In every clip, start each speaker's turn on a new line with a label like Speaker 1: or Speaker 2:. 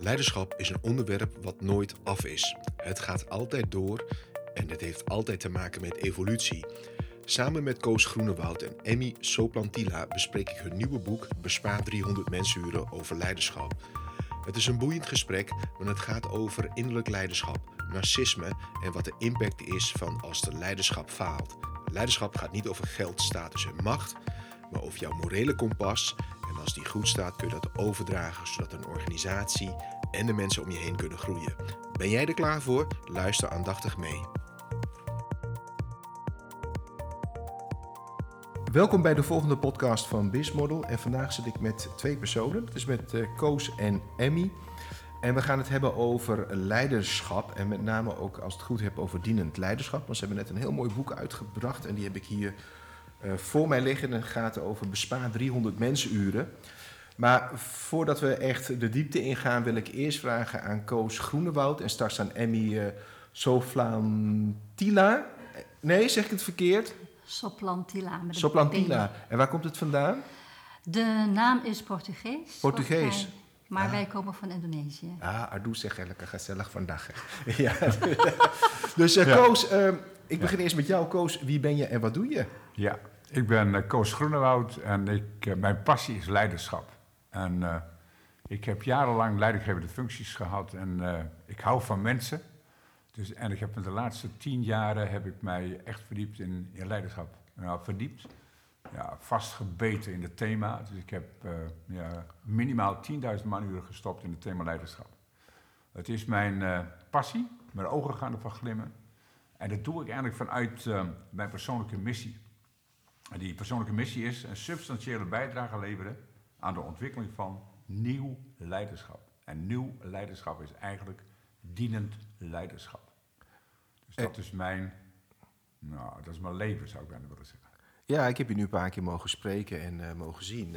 Speaker 1: Leiderschap is een onderwerp wat nooit af is. Het gaat altijd door en het heeft altijd te maken met evolutie. Samen met Koos Groenewoud en Emmy Soplantila bespreek ik hun nieuwe boek Bespaar 300 mensuren over leiderschap. Het is een boeiend gesprek, want het gaat over innerlijk leiderschap, narcisme en wat de impact is van als de leiderschap faalt. Leiderschap gaat niet over geld, status en macht, maar over jouw morele kompas. En als die goed staat, kun je dat overdragen, zodat een organisatie en de mensen om je heen kunnen groeien. Ben jij er klaar voor? Luister aandachtig mee. Welkom bij de volgende podcast van Bizmodel. En vandaag zit ik met twee personen. Dat is met uh, Koos en Emmy. En we gaan het hebben over leiderschap. En met name ook, als het goed heb, over dienend leiderschap. Want ze hebben net een heel mooi boek uitgebracht. En die heb ik hier voor mij liggen. En het gaat over bespaar 300 mensuren. Maar voordat we echt de diepte ingaan, wil ik eerst vragen aan Koos Groenewoud en straks aan Emmy uh, Soflantila. Nee, zeg ik het verkeerd?
Speaker 2: Soplantila. Met
Speaker 1: Soplantila. En waar komt het vandaan?
Speaker 2: De naam is Portugees.
Speaker 1: Portugees.
Speaker 2: Wij, maar ah. wij komen van Indonesië.
Speaker 1: Ah, aduh zeg lekker gezellig vandaag. ja. dus uh, ja. Koos, uh, ik begin eerst met jou. Koos, wie ben je en wat doe je?
Speaker 3: Ja, ik ben uh, Koos Groenewoud en ik, mijn passie is leiderschap. En uh, ik heb jarenlang leidinggevende functies gehad en uh, ik hou van mensen. Dus, en ik heb in de laatste tien jaren heb ik mij echt verdiept in, in leiderschap. Nou, verdiept, ja, vastgebeten in het thema. Dus ik heb uh, ja, minimaal 10.000 manuren gestopt in het thema leiderschap. Het is mijn passie, mijn ogen gaan ervan glimmen. En dat doe ik eigenlijk vanuit mijn persoonlijke missie. En die persoonlijke missie is een substantiële bijdrage leveren aan de ontwikkeling van nieuw leiderschap. En nieuw leiderschap is eigenlijk dienend leiderschap. Dus dat is mijn, nou, dat is mijn leven, zou ik bijna willen zeggen.
Speaker 1: Ja, ik heb je nu een paar keer mogen spreken en uh, mogen zien.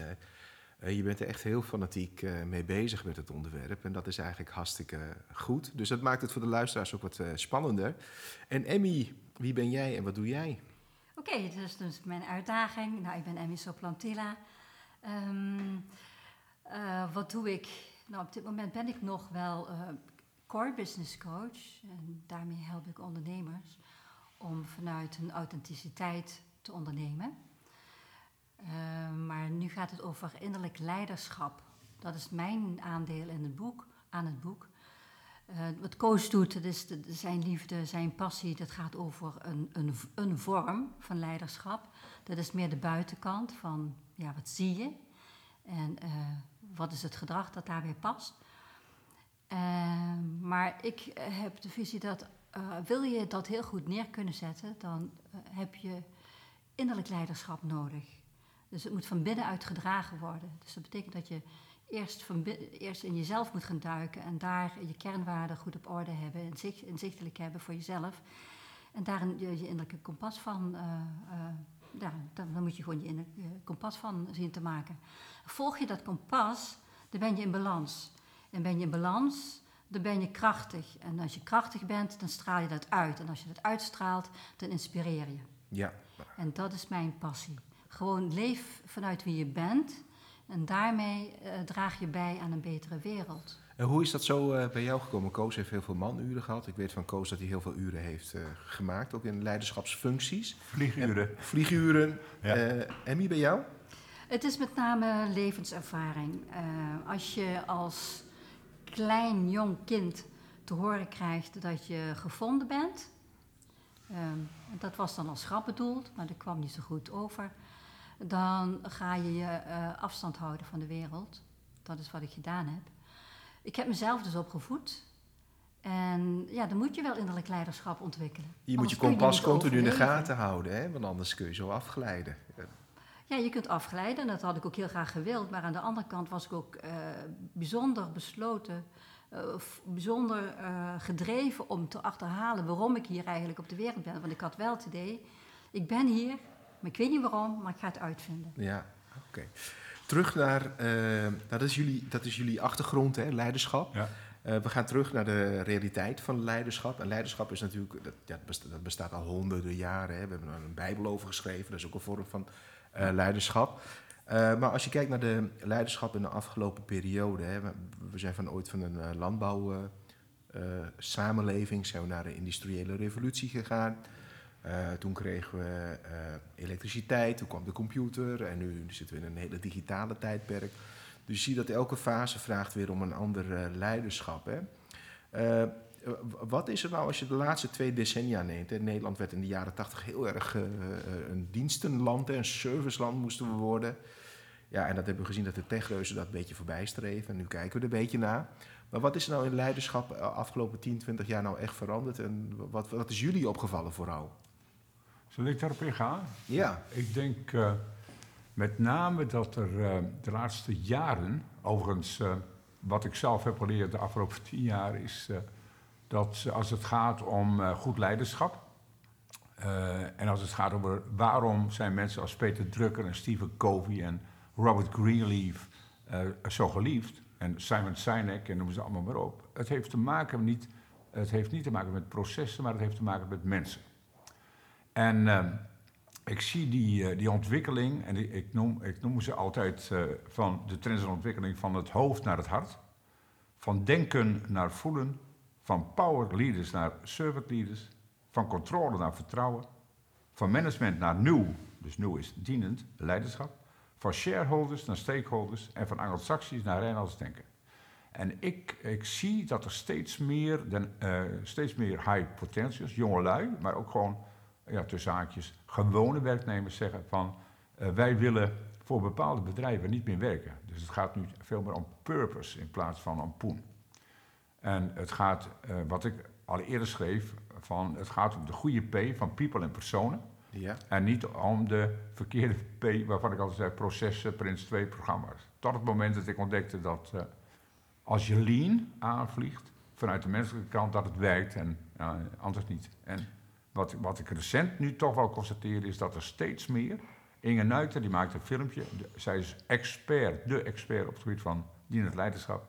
Speaker 1: Uh, je bent er echt heel fanatiek uh, mee bezig met het onderwerp. En dat is eigenlijk hartstikke goed. Dus dat maakt het voor de luisteraars ook wat spannender. En Emmy, wie ben jij en wat doe jij?
Speaker 2: Oké, okay, dat is dus mijn uitdaging. Nou, ik ben Emmy Soplantilla. Um, wat doe ik? Nou, op dit moment ben ik nog wel core business coach. En daarmee help ik ondernemers om vanuit hun authenticiteit te ondernemen. Uh, maar nu gaat het over innerlijk leiderschap. Dat is mijn aandeel in het boek, aan het boek. Uh, wat Koos doet, dat is de, zijn liefde, zijn passie. Dat gaat over een, een, een vorm van leiderschap. Dat is meer de buitenkant van ja, wat zie je en uh, wat is het gedrag dat daarbij past. Maar ik heb de visie dat wil je dat heel goed neer kunnen zetten, dan heb je innerlijk leiderschap nodig. Dus het moet van binnenuit gedragen worden. Dus dat betekent dat je eerst, van eerst in jezelf moet gaan duiken en daar je kernwaarden goed op orde hebben, inzicht, inzichtelijk hebben voor jezelf. En daar je, je innerlijke kompas van ja, dan, dan, moet je gewoon je, je kompas van zien te maken. Volg je dat kompas, dan ben je in balans. En ben je in balans, dan ben je krachtig. En als je krachtig bent, dan straal je dat uit. En als je dat uitstraalt, dan inspireer je.
Speaker 1: Ja.
Speaker 2: En dat is mijn passie. Gewoon leef vanuit wie je bent. En daarmee uh, draag je bij aan een betere wereld.
Speaker 1: En hoe is dat zo uh, bij jou gekomen? Koos heeft heel veel manuren gehad. Ik weet van Koos dat hij heel veel uren heeft uh, gemaakt, ook in leiderschapsfuncties.
Speaker 3: Vlieguren.
Speaker 1: En, vlieguren. Ja. Emmy, bij jou?
Speaker 2: Het is met name levenservaring. als je als klein, jong kind te horen krijgt dat je gevonden bent... dat was dan als grap bedoeld, maar dat kwam niet zo goed over dan ga je je uh, afstand houden van de wereld. Dat is wat ik gedaan heb. Ik heb mezelf dus opgevoed. En ja, dan moet je wel innerlijk leiderschap ontwikkelen.
Speaker 1: Je moet je kompas continu in de gaten houden, hè? want anders kun je zo afglijden.
Speaker 2: Ja, je kunt afglijden en dat had ik ook heel graag gewild. Maar aan de andere kant was ik ook uh, bijzonder besloten, uh, bijzonder uh, gedreven om te achterhalen waarom ik hier eigenlijk op de wereld ben. Want ik had wel het idee, ik ben hier maar ik weet niet waarom, maar ik ga het uitvinden.
Speaker 1: Ja, oké. Okay. Terug naar, uh, nou, dat, is jullie, dat is jullie achtergrond, hè, leiderschap. Ja. Uh, we gaan terug naar de realiteit van leiderschap. En leiderschap is natuurlijk, dat, ja, dat bestaat al honderden jaren. Hè. We hebben er een Bijbel over geschreven, dat is ook een vorm van uh, leiderschap. Eh, maar als je kijkt naar de leiderschap in de afgelopen periode, hè, we, zijn van ooit van een landbouwsamenleving, zijn we naar de industriële revolutie gegaan. Toen kregen we elektriciteit, toen kwam de computer en nu zitten we in een hele digitale tijdperk. Dus je ziet dat elke fase vraagt weer om een ander leiderschap. Hè. wat is er nou als je de laatste twee decennia neemt? Hè? Nederland werd in de jaren tachtig heel erg een dienstenland, hè? een serviceland moesten we worden. Ja, en dat hebben we gezien dat de techreuzen dat een beetje voorbij streven. En nu kijken we er een beetje naar. Maar wat is er nou in leiderschap eh, afgelopen 10, 20 jaar nou echt veranderd? En wat, wat is jullie opgevallen vooral?
Speaker 3: Zal ik daarop ingaan?
Speaker 1: Ja.
Speaker 3: Ik denk uh, met name dat er uh, de laatste jaren, overigens uh, wat ik zelf heb geleerd de afgelopen tien jaar, is dat als het gaat om goed leiderschap, en als het gaat over waarom zijn mensen als Peter Drucker en Stephen Covey en Robert Greenleaf zo geliefd. En Simon Sinek en noem ze allemaal maar op. Het heeft, te maken niet, het heeft niet te maken met processen, maar het heeft te maken met mensen. En uh, ik zie die, uh, die ontwikkeling, en ik, noem, ik noem ze altijd van de trends en ontwikkeling van het hoofd naar het hart. Van denken naar voelen. Van power leaders naar servant leaders. Van controle naar vertrouwen. Van management naar nieuw, dus nieuw is dienend, leiderschap van shareholders naar stakeholders en van anglo-saxisch naar Rijnlands denken. En ik, ik zie dat er steeds meer, den, uh, steeds meer high potentials, jongelui, maar ook gewoon, ja, tussen haakjes, gewone werknemers zeggen van uh, wij willen voor bepaalde bedrijven niet meer werken. Dus het gaat nu veel meer om purpose in plaats van om poen. En het gaat, uh, wat ik al eerder schreef, van het gaat om de goede P van people en personen. Ja. En niet om de verkeerde P, waarvan ik altijd zei, processen, Prins 2 programma's. Tot het moment dat ik ontdekte dat uh, als je lean aanvliegt, vanuit de menselijke kant, dat het werkt en uh, anders niet. En wat, wat ik recent nu toch wel constateer, is dat er steeds meer... Inge Nuiter, die maakt een filmpje, de, zij is expert, de expert op het gebied van dienend leiderschap.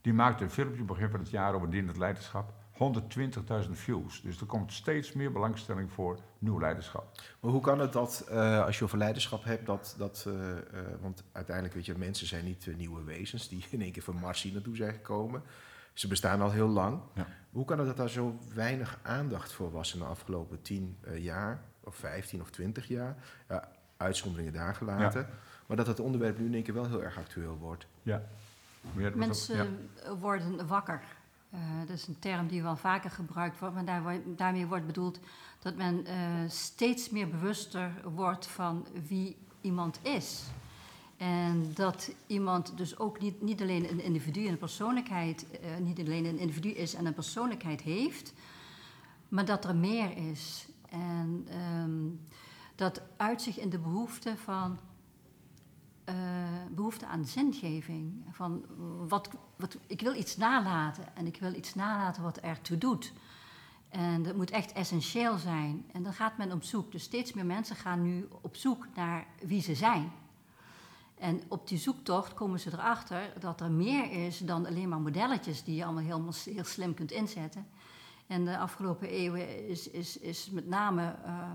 Speaker 3: Die maakte een filmpje begin van het jaar over dienend leiderschap. 120.000 views. Dus er komt steeds meer belangstelling voor nieuw leiderschap.
Speaker 1: Maar hoe kan het dat, uh, als je over leiderschap hebt, dat, dat uh, uh, want uiteindelijk weet je, mensen zijn niet nieuwe wezens die in één keer van Mars hier naartoe zijn gekomen. Ze bestaan al heel lang. Ja. Hoe kan het dat daar zo weinig aandacht voor was in de afgelopen 10 jaar, of 15 of 20 jaar? uitzonderingen daar gelaten. Ja. Maar dat het onderwerp nu in één keer wel heel erg actueel wordt.
Speaker 3: Ja.
Speaker 2: Mensen worden wakker uh, dat is een term die wel vaker gebruikt wordt, maar daar, daarmee wordt bedoeld dat men uh, steeds meer bewuster wordt van wie iemand is. En dat iemand dus ook niet, niet alleen een individu en een persoonlijkheid, uh, niet alleen een individu is en een persoonlijkheid heeft, maar dat er meer is. En um, dat uit zich in de behoefte van uh, behoefte aan zingeving. Van wat, wat, ik wil iets nalaten en ik wil iets nalaten wat ertoe doet. En dat moet echt essentieel zijn. En dan gaat men op zoek. Dus steeds meer mensen gaan nu op zoek naar wie ze zijn. En op die zoektocht komen ze erachter dat er meer is dan alleen maar modelletjes die je allemaal heel, heel slim kunt inzetten. En de afgelopen eeuwen is, is, is met name uh,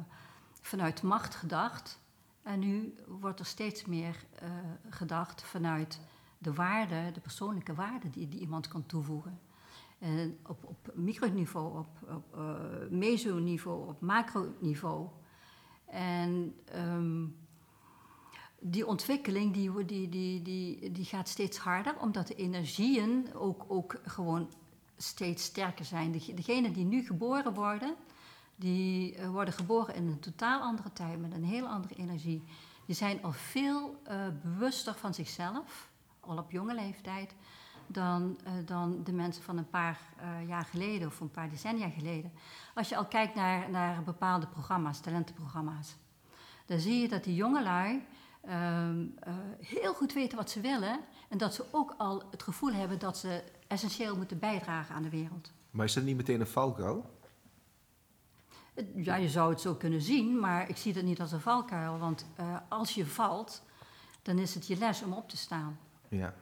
Speaker 2: vanuit macht gedacht. En nu wordt er steeds meer uh, gedacht vanuit de waarde, de persoonlijke waarde die, die iemand kan toevoegen. En op, op microniveau, op, op uh, mesoniveau, op macroniveau. En um, die ontwikkeling die, die, die, die, die gaat steeds harder, omdat de energieën ook, ook gewoon steeds sterker zijn. Degenen die nu geboren worden, die uh, worden geboren in een totaal andere tijd met een heel andere energie. Die zijn al veel uh, bewuster van zichzelf, al op jonge leeftijd, dan, uh, dan de mensen van een paar jaar geleden of een paar decennia geleden. Als je al kijkt naar, naar bepaalde programma's, talentenprogramma's, dan zie je dat die jongelui ehm, heel goed weten wat ze willen en dat ze ook al het gevoel hebben dat ze essentieel moeten bijdragen aan de wereld.
Speaker 1: Maar is dat niet meteen een valkuil?
Speaker 2: Ja, je zou het zo kunnen zien, maar ik zie dat niet als een valkuil. Want uh, als je valt, dan is het je les om op te staan.
Speaker 1: Ja.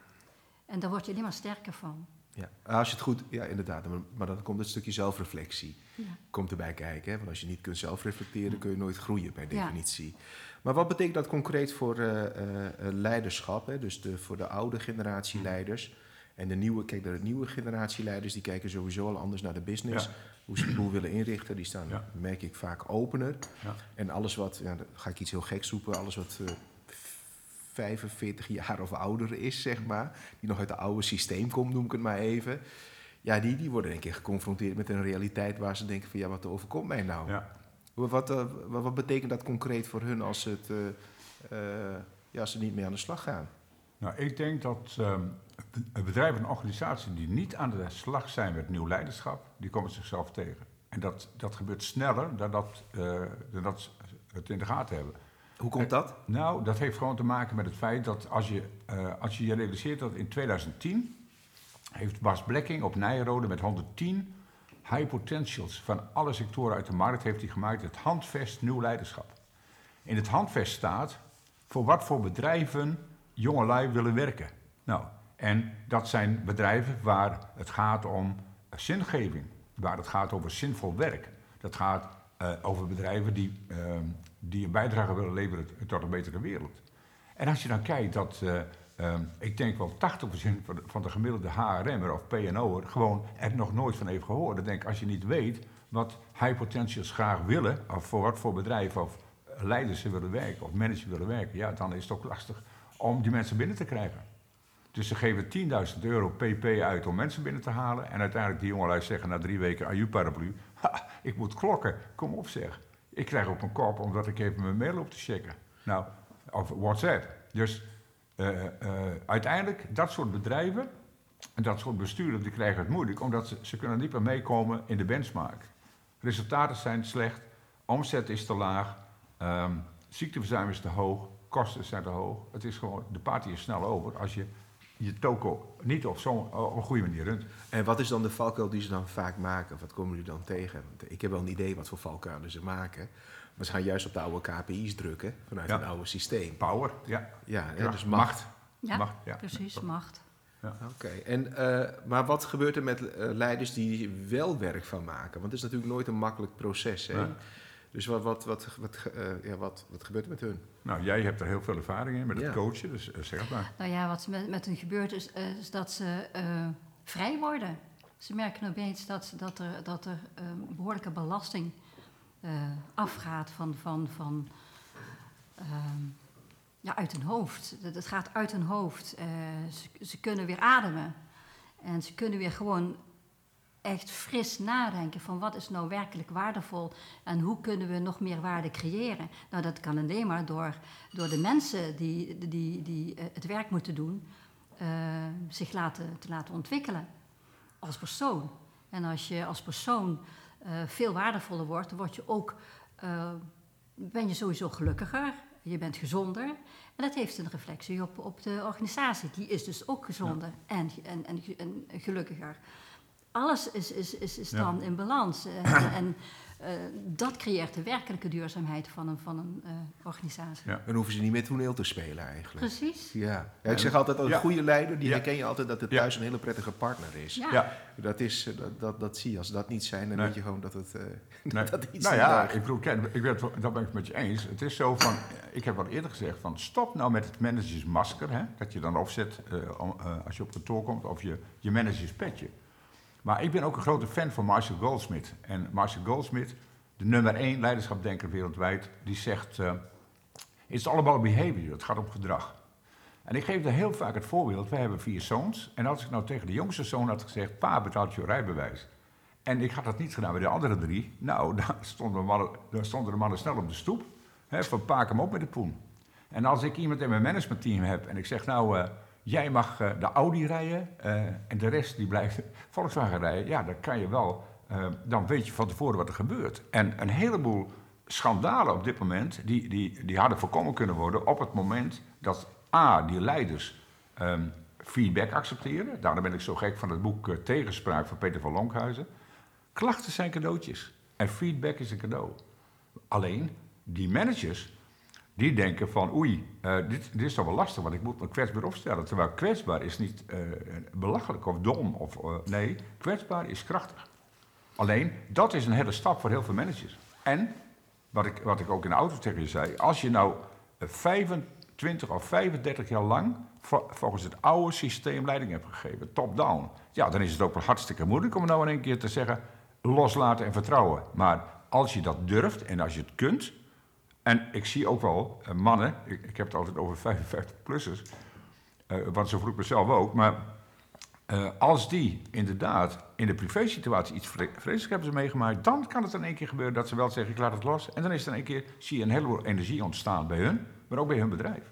Speaker 2: En daar word je alleen maar sterker van.
Speaker 1: Ja, als je het goed, ja inderdaad, maar, maar dan komt het stukje zelfreflectie
Speaker 2: Ja.
Speaker 1: komt erbij kijken. Hè? Want als je niet kunt zelfreflecteren, kun je nooit groeien per
Speaker 2: Ja.
Speaker 1: definitie. Maar wat betekent dat concreet voor eh, eh, eh, leiderschap? Hè? Dus de, voor de oude generatie leiders en de nieuwe, kijk, de nieuwe generatie leiders die kijken sowieso al anders naar de business.
Speaker 3: Ja.
Speaker 1: Hoe ze de boel willen inrichten, die staan,
Speaker 3: Ja.
Speaker 1: merk ik, vaak opener.
Speaker 3: Ja.
Speaker 1: En alles wat, ja, dan ga ik iets heel geks roepen, alles wat eh, 45 jaar of ouder is, zeg maar, die nog uit het oude systeem komt, noem ik het maar even. Ja, die, die worden denk ik geconfronteerd met een realiteit waar ze denken van ja, wat overkomt mij nou?
Speaker 3: Ja.
Speaker 1: Wat, wat, eh, wat, wat betekent dat concreet voor hun als, het, eh, eh, ja, als ze niet mee aan de slag gaan?
Speaker 3: Nou, ik denk dat ehm, een bedrijf en organisatie die niet aan de slag zijn met nieuw leiderschap, die komen zichzelf tegen. En dat, dat gebeurt sneller dan dat, dan dat ze het in de gaten hebben.
Speaker 1: Hoe komt dat?
Speaker 3: Nou, dat heeft gewoon te maken met het feit dat als je eh, als je, je realiseert dat in 2010 heeft Bas Blekking op Nijrode met 110 high potentials van alle sectoren uit de markt heeft hij gemaakt het handvest nieuw leiderschap. In het handvest staat voor wat voor bedrijven jongelui willen werken. Nou, en dat zijn bedrijven waar het gaat om zingeving, waar het gaat over zinvol werk. Dat gaat eh, over bedrijven die, ehm, die een bijdrage willen leveren tot een betere wereld. En als je dan kijkt dat, eh, ehm, ik denk wel 80% van de, gemiddelde HRM'er of PNO'er gewoon er nog nooit van heeft gehoord. Denk als je niet weet wat high potentials graag willen, of voor wat voor bedrijf of leiders ze willen werken, of managers willen werken, ja, dan is het ook lastig om die mensen binnen te krijgen. Dus ze geven 10.000 euro pp uit om mensen binnen te halen. En uiteindelijk die jongelui zeggen na drie weken aju-paraplu... "Ha, ik moet klokken, kom op zeg. Ik krijg op mijn kop omdat ik even mijn mail op te checken. Nou, of WhatsApp. Dus eh, eh, uiteindelijk, dat soort bedrijven en dat soort besturen, die krijgen het moeilijk... omdat ze, ze kunnen niet meer meekomen in de benchmark. Resultaten zijn slecht, omzet is te laag, ehm, ziekteverzuim is te hoog, kosten zijn te hoog. Het is gewoon, de party is snel over als je je toko niet op zo'n op een goede manier runt.
Speaker 1: En wat is dan de valkuil die ze dan vaak maken? Wat komen jullie dan tegen? Want ik heb wel een idee wat voor valkuilen ze maken. Maar ze gaan juist op de oude KPI's drukken vanuit
Speaker 3: Ja.
Speaker 1: een oude systeem.
Speaker 3: Power, ja.
Speaker 1: Ja, hè,
Speaker 3: Ja,
Speaker 1: dus macht.
Speaker 3: macht.
Speaker 2: Ja,
Speaker 3: Macht, ja.
Speaker 2: precies, macht.
Speaker 1: Oké, en eh, maar wat gebeurt er met eh, leiders die wel werk van maken? Want het is natuurlijk nooit een makkelijk proces. Hè?
Speaker 3: Nee.
Speaker 1: Dus wat, wat, wat, wat, eh, ja, wat, wat gebeurt er met hun?
Speaker 3: Nou, jij hebt er heel veel ervaring in met
Speaker 1: Ja.
Speaker 3: het coachen, dus eh, zeg het maar.
Speaker 2: Nou ja, wat met, met hen gebeurt is, eh, is dat ze eh, vrij worden. Ze merken opeens dat, dat er, dat er eh, behoorlijke belasting eh, afgaat van, van, van, ehm, ja, uit hun hoofd. Het het gaat uit hun hoofd. Eh, ze, ze kunnen weer ademen. En ze kunnen weer gewoon echt fris nadenken van wat is nou werkelijk waardevol en hoe kunnen we nog meer waarde creëren. Nou, dat kan alleen maar door, door de mensen die, die, die eh, het werk moeten doen, eh, zich laten, te laten ontwikkelen als persoon. En als je als persoon eh, veel waardevoller wordt, word je ook, ben je sowieso gelukkiger, je bent gezonder. En dat heeft een reflectie op, op de organisatie. Die is dus ook gezonder en, en, en, en gelukkiger. Alles is, is, is, is
Speaker 3: Ja.
Speaker 2: dan in balans. En, en eh, dat creëert de werkelijke duurzaamheid van een, van een eh, organisatie.
Speaker 3: Ja.
Speaker 1: Dan hoeven ze niet meer toneel te spelen eigenlijk.
Speaker 2: Precies.
Speaker 1: Ja. ja, ik zeg altijd, een
Speaker 3: Ja.
Speaker 1: goede leider, die
Speaker 3: Ja.
Speaker 1: herken je altijd dat het
Speaker 3: Ja.
Speaker 1: thuis een hele prettige partner is.
Speaker 2: Ja.
Speaker 3: Ja.
Speaker 1: Dat, is eh, dat, dat, dat zie je. Als dat niet zijn, dan
Speaker 3: Nee.
Speaker 1: weet je gewoon dat het, eh,
Speaker 3: Nee.
Speaker 1: dat iets
Speaker 3: nou ja, ik bedoel, kijk, ik ben dat ben ik het met je eens. Het is zo van, ik heb al eerder gezegd van stop nou met het managersmasker, hè, dat je dan opzet eh, eh, als je op kantoor komt, of je, je managerspetje. Maar ik ben ook een grote fan van Marshall Goldsmith. En Marshall Goldsmith, de nummer één leiderschapdenker wereldwijd, die zegt, eh it's all about behavior, het gaat om gedrag. En ik geef daar heel vaak het voorbeeld, wij hebben vier zoons. En als ik nou tegen de jongste zoon had gezegd, pa betaalt je rijbewijs. En ik had dat niet gedaan bij de andere drie. Nou, dan stonden, de mannen, dan stonden de mannen snel op de stoep. Van paak hem op met de poen. En als ik iemand in mijn managementteam heb en ik zeg, nou, eh, jij mag eh, de Audi rijden eh, en de rest die blijft Volkswagen rijden. Ja, dan kan je wel, eh, dan weet je van tevoren wat er gebeurt. En een heleboel schandalen op dit moment, die, die, die hadden voorkomen kunnen worden op het moment dat A, die leiders ehm, feedback accepteren. Daarom ben ik zo gek van het boek Tegenspraak van Peter van Lonkhuizen. Klachten zijn cadeautjes en feedback is een cadeau. Alleen, die managers, die denken van oei, eh, dit, dit is toch wel lastig, want ik moet me kwetsbaar opstellen. Terwijl kwetsbaar is niet eh, belachelijk of dom. Of, eh, nee, kwetsbaar is krachtig. Alleen, dat is een hele stap voor heel veel managers. En, wat ik, wat ik ook in de auto tegen je zei, als je nou eh, 25 of 35 jaar lang vo- volgens het oude systeem leiding hebt gegeven, top-down, ja, dan is het ook wel hartstikke moeilijk om nou in één keer te zeggen loslaten en vertrouwen. Maar als je dat durft en als je het kunt, en ik zie ook wel eh, mannen, ik, ik heb het altijd over 55-plussers, eh want zo vroeg ik mezelf ook, maar eh, als die inderdaad in de privésituatie iets vre- vreselijks hebben ze meegemaakt, dan kan het in één keer gebeuren dat ze wel zeggen, ik laat het los. En dan is er in één keer, zie je een heleboel energie ontstaan bij hun, maar ook bij hun bedrijf.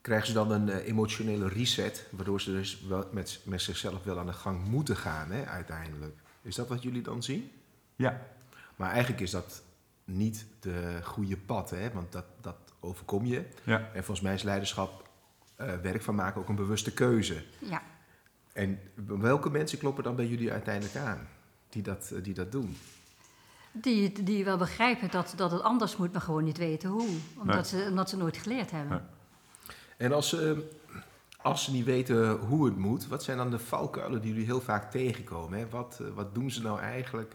Speaker 1: Krijgen ze dan een emotionele reset, waardoor ze dus wel met, met zichzelf wel aan de gang moeten gaan, hè, uiteindelijk? Is dat wat jullie dan zien?
Speaker 3: Ja,
Speaker 1: Maar eigenlijk is dat niet de goede pad, hè? want dat, dat overkom je.
Speaker 3: ja.
Speaker 1: En volgens mij is leiderschap eh, werk van maken ook een bewuste keuze.
Speaker 2: Ja.
Speaker 1: En welke mensen kloppen dan bij jullie uiteindelijk aan die dat, eh, die dat doen?
Speaker 2: Die, die wel begrijpen dat, dat het anders moet, maar gewoon niet weten hoe. Omdat, ze, omdat ze nooit geleerd hebben.
Speaker 3: Nee.
Speaker 1: En als ze, als ze niet weten hoe het moet, wat zijn dan de valkuilen die jullie heel vaak tegenkomen? Hè? Wat, eh, wat doen ze nou eigenlijk?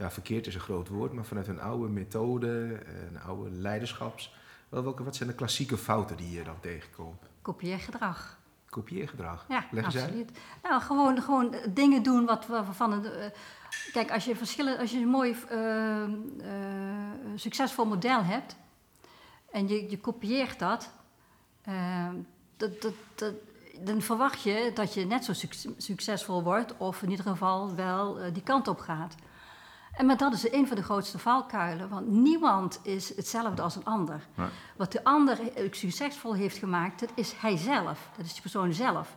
Speaker 1: Ja, verkeerd is een groot woord, maar vanuit een oude methode, een oude leiderschaps. Wel, welke, wat zijn de klassieke fouten die je dan tegenkomt?
Speaker 2: Kopieergedrag.
Speaker 1: Kopieergedrag.
Speaker 2: Ja,
Speaker 1: Leg uit.
Speaker 2: absoluut. Nou, gewoon, gewoon dingen doen wat van het. eh, kijk, als je, verschillen, als je een mooi, eh, eh, succesvol model hebt en je, je kopieert dat, eh, dat, dat, dat, dan verwacht je dat je net zo suc- succesvol wordt, of in ieder geval wel die kant op gaat. En maar dat is een van de grootste valkuilen, want niemand is hetzelfde als een ander.
Speaker 3: Nee.
Speaker 2: Wat de ander succesvol heeft gemaakt, dat is hij zelf. Dat is die persoon zelf.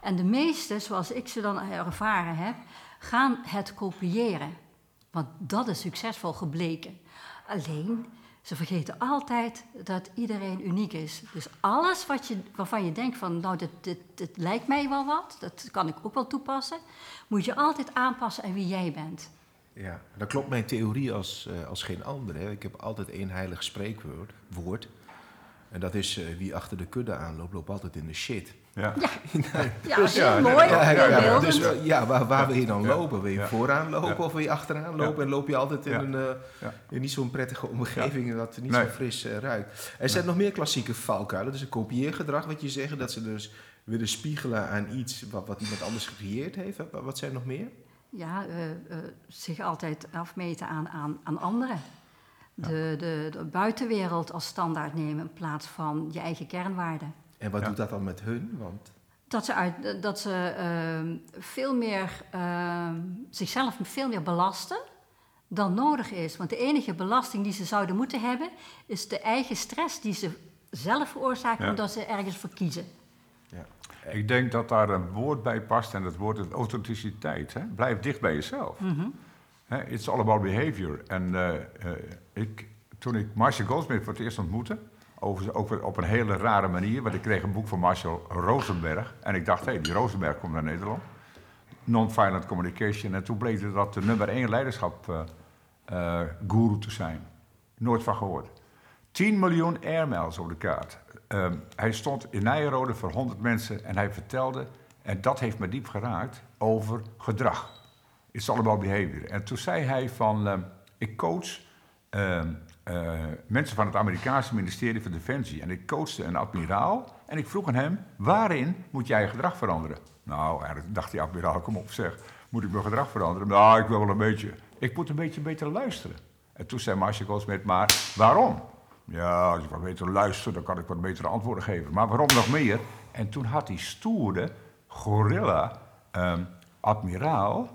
Speaker 2: En de meesten, zoals ik ze dan ervaren heb, gaan het kopiëren. Want dat is succesvol gebleken. Alleen, ze vergeten altijd dat iedereen uniek is. Dus alles wat je, waarvan je denkt van, nou, dit, dit, dit lijkt mij wel wat, dat kan ik ook wel toepassen, moet je altijd aanpassen aan wie jij bent.
Speaker 1: Ja, dan klopt mijn theorie als, eh, als geen andere. Hè. Ik heb altijd één heilig spreekwoord. Woord. En dat is eh, wie achter de kudde aanloopt, loopt altijd in de shit.
Speaker 3: Ja.
Speaker 2: Ja, dat is
Speaker 3: ja,
Speaker 2: heel
Speaker 3: nee,
Speaker 2: mooi,
Speaker 3: ja, ja.
Speaker 1: Dus eh, ja, waar, waar wil je dan
Speaker 3: Ja.
Speaker 1: lopen? Wil je
Speaker 3: Ja.
Speaker 1: vooraan lopen
Speaker 3: Ja.
Speaker 1: of wil je achteraan lopen? En loop je altijd in
Speaker 3: Ja.
Speaker 1: een eh,
Speaker 3: Ja.
Speaker 1: in niet zo'n prettige omgeving dat niet
Speaker 3: Nee.
Speaker 1: zo fris ruikt. Er zijn nog meer klassieke valkuilen. Dus een kopieergedrag, wat je zegt, dat ze dus willen spiegelen aan iets wat, wat iemand anders gecreëerd heeft. Wat zijn er nog meer?
Speaker 2: Ja, eh, eh, zich altijd afmeten aan, aan, aan anderen. De, de, de buitenwereld als standaard nemen in plaats van je eigen kernwaarden.
Speaker 1: En wat
Speaker 3: Ja.
Speaker 1: doet dat dan met hun? Want
Speaker 2: Dat ze, uit, dat ze ehm, veel meer, ehm, zichzelf veel meer belasten dan nodig is. Want de enige belasting die ze zouden moeten hebben, is de eigen stress die ze zelf veroorzaken
Speaker 3: Ja.
Speaker 2: omdat ze ergens voor kiezen.
Speaker 3: Ik denk dat daar een woord bij past en dat woord is authenticiteit. Hè? Blijf dicht bij jezelf. Hè, It's all about behavior. En eh, eh, ik, toen ik Marshall Goldsmith voor het eerst ontmoette, over, ook op een hele rare manier, want ik kreeg een boek van Marshall Rosenberg. En ik dacht, hé, die Rosenberg komt naar Nederland. Non-violent communication. En toen bleek dat de nummer één leiderschap eh, guru te zijn. Nooit van gehoord. 10 miljoen airmiles op de kaart. Ehm, hij stond in Nijrode voor 100 mensen en hij vertelde, en dat heeft me diep geraakt, over gedrag. It's all about behavior. En toen zei hij van, ehm, ik coach ehm, eh, mensen van het Amerikaanse ministerie van Defensie. En ik coachte een admiraal en ik vroeg aan hem, waarin moet jij je gedrag veranderen? Nou, dacht die admiraal, kom op zeg, moet ik mijn gedrag veranderen? Nou, ik wil wel een beetje, ik moet een beetje beter luisteren. En toen zei Marshall Goldsmith, maar waarom? Ja, als ik wat beter luister, dan kan ik wat betere antwoorden geven. Maar waarom nog meer? En toen had die stoere gorilla ehm, admiraal,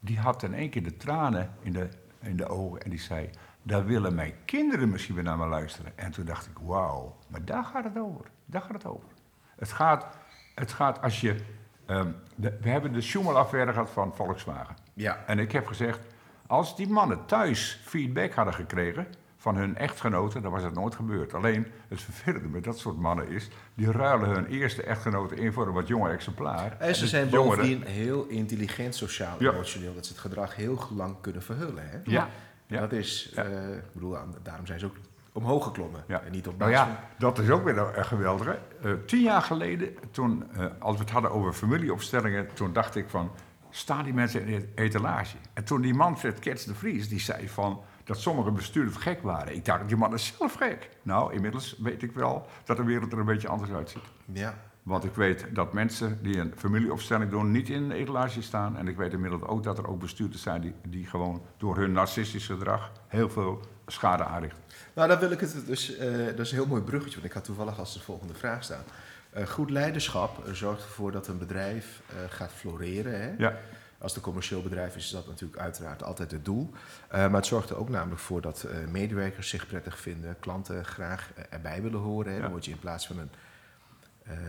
Speaker 3: die had in één keer de tranen in de, in de ogen en die zei, daar willen mijn kinderen misschien weer naar me luisteren. En toen dacht ik, wauw, maar daar gaat het over. Daar gaat het over. Het gaat, het gaat als je, ehm, de- we hebben de Schumel-affaire gehad van Volkswagen.
Speaker 1: Ja.
Speaker 3: En ik heb gezegd, als die mannen thuis feedback hadden gekregen van hun echtgenoten, dan was het nooit gebeurd. Alleen het vervelende met dat soort mannen is, die ruilen hun eerste echtgenoten in voor een wat jonger exemplaar.
Speaker 1: En ze zijn
Speaker 3: jongeren-
Speaker 1: bovendien heel intelligent, sociaal,
Speaker 3: Ja.
Speaker 1: emotioneel, dat ze het gedrag heel lang kunnen verhullen. Hè?
Speaker 3: Ja, ja.
Speaker 1: Dat is, eh, ik bedoel, daarom zijn ze ook omhoog geklommen.
Speaker 3: Ja.
Speaker 1: En niet op
Speaker 3: Nou ja, dat is ook weer uh, geweldig. hè. Eh, tien jaar geleden, toen, eh, als we het hadden over familieopstellingen, toen dacht ik van, staan die mensen in de etalage? En toen die Manfred Kerts de Vries, die zei van, dat sommige bestuurders gek waren. Ik dacht, die man is zelf gek. Nou, inmiddels weet ik wel dat de wereld er een beetje anders uitziet.
Speaker 1: Ja.
Speaker 3: Want ik weet dat mensen die een familieopstelling doen niet in een etalage staan. En ik weet inmiddels ook dat er ook bestuurders zijn die, die gewoon door hun narcistisch gedrag heel veel schade aanrichten.
Speaker 1: Nou, dan wil ik het dus. eh, dat is een heel mooi bruggetje, want ik had toevallig als de volgende vraag staan. Eh, goed leiderschap eh, zorgt ervoor dat een bedrijf gaat floreren. Hè?
Speaker 3: Ja,
Speaker 1: Als het een commercieel bedrijf is, is dat natuurlijk uiteraard altijd het doel. Eh, maar het zorgt er ook namelijk voor dat eh, medewerkers zich prettig vinden, klanten graag eh, erbij willen horen. Hè? Dan word je in plaats van een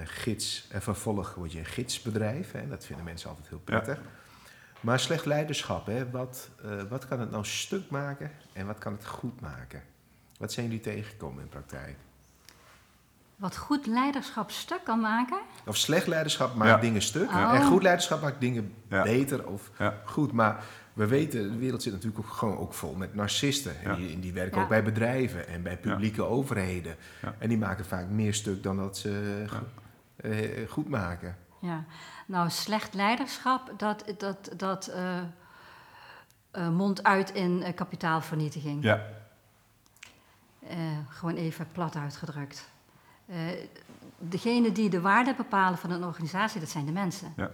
Speaker 1: gids en vervolg word je een gidsbedrijf. Hè? Dat vinden mensen altijd heel prettig. Maar slecht leiderschap, hè? Wat, wat kan het nou stuk maken en wat kan het goed maken? Wat zijn jullie tegengekomen in praktijk?
Speaker 2: Wat goed leiderschap stuk kan maken.
Speaker 1: Of slecht leiderschap maakt
Speaker 3: Ja.
Speaker 1: dingen stuk.
Speaker 2: Oh.
Speaker 1: En goed leiderschap maakt dingen
Speaker 3: Ja.
Speaker 1: beter of
Speaker 3: Ja.
Speaker 1: goed. Maar we weten, de wereld zit natuurlijk ook gewoon ook vol met narcisten. En die, en die werken
Speaker 2: Ja.
Speaker 1: ook bij bedrijven en bij publieke overheden.
Speaker 3: Ja.
Speaker 1: En die maken vaak meer stuk dan dat ze eh, goed maken.
Speaker 2: Ja. Nou, slecht leiderschap, dat, dat, dat eh, eh, mondt uit in eh, kapitaalvernietiging.
Speaker 3: ja,
Speaker 2: Eh, gewoon even plat uitgedrukt. Eh degene die de waarde bepalen van een organisatie, dat zijn de mensen.
Speaker 1: Ja.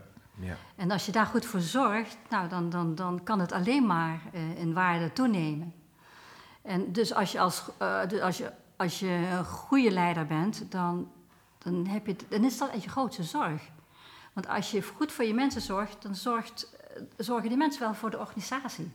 Speaker 2: En als je daar goed voor zorgt, nou, dan, dan, dan kan het alleen maar eh, in waarde toenemen. En dus als je, als, eh, dus als je, als je een goede leider bent, dan, dan, heb je, dan is dat echt je grootste zorg. Want als je goed voor je mensen zorgt, dan zorgt, zorgen die mensen wel voor de organisatie.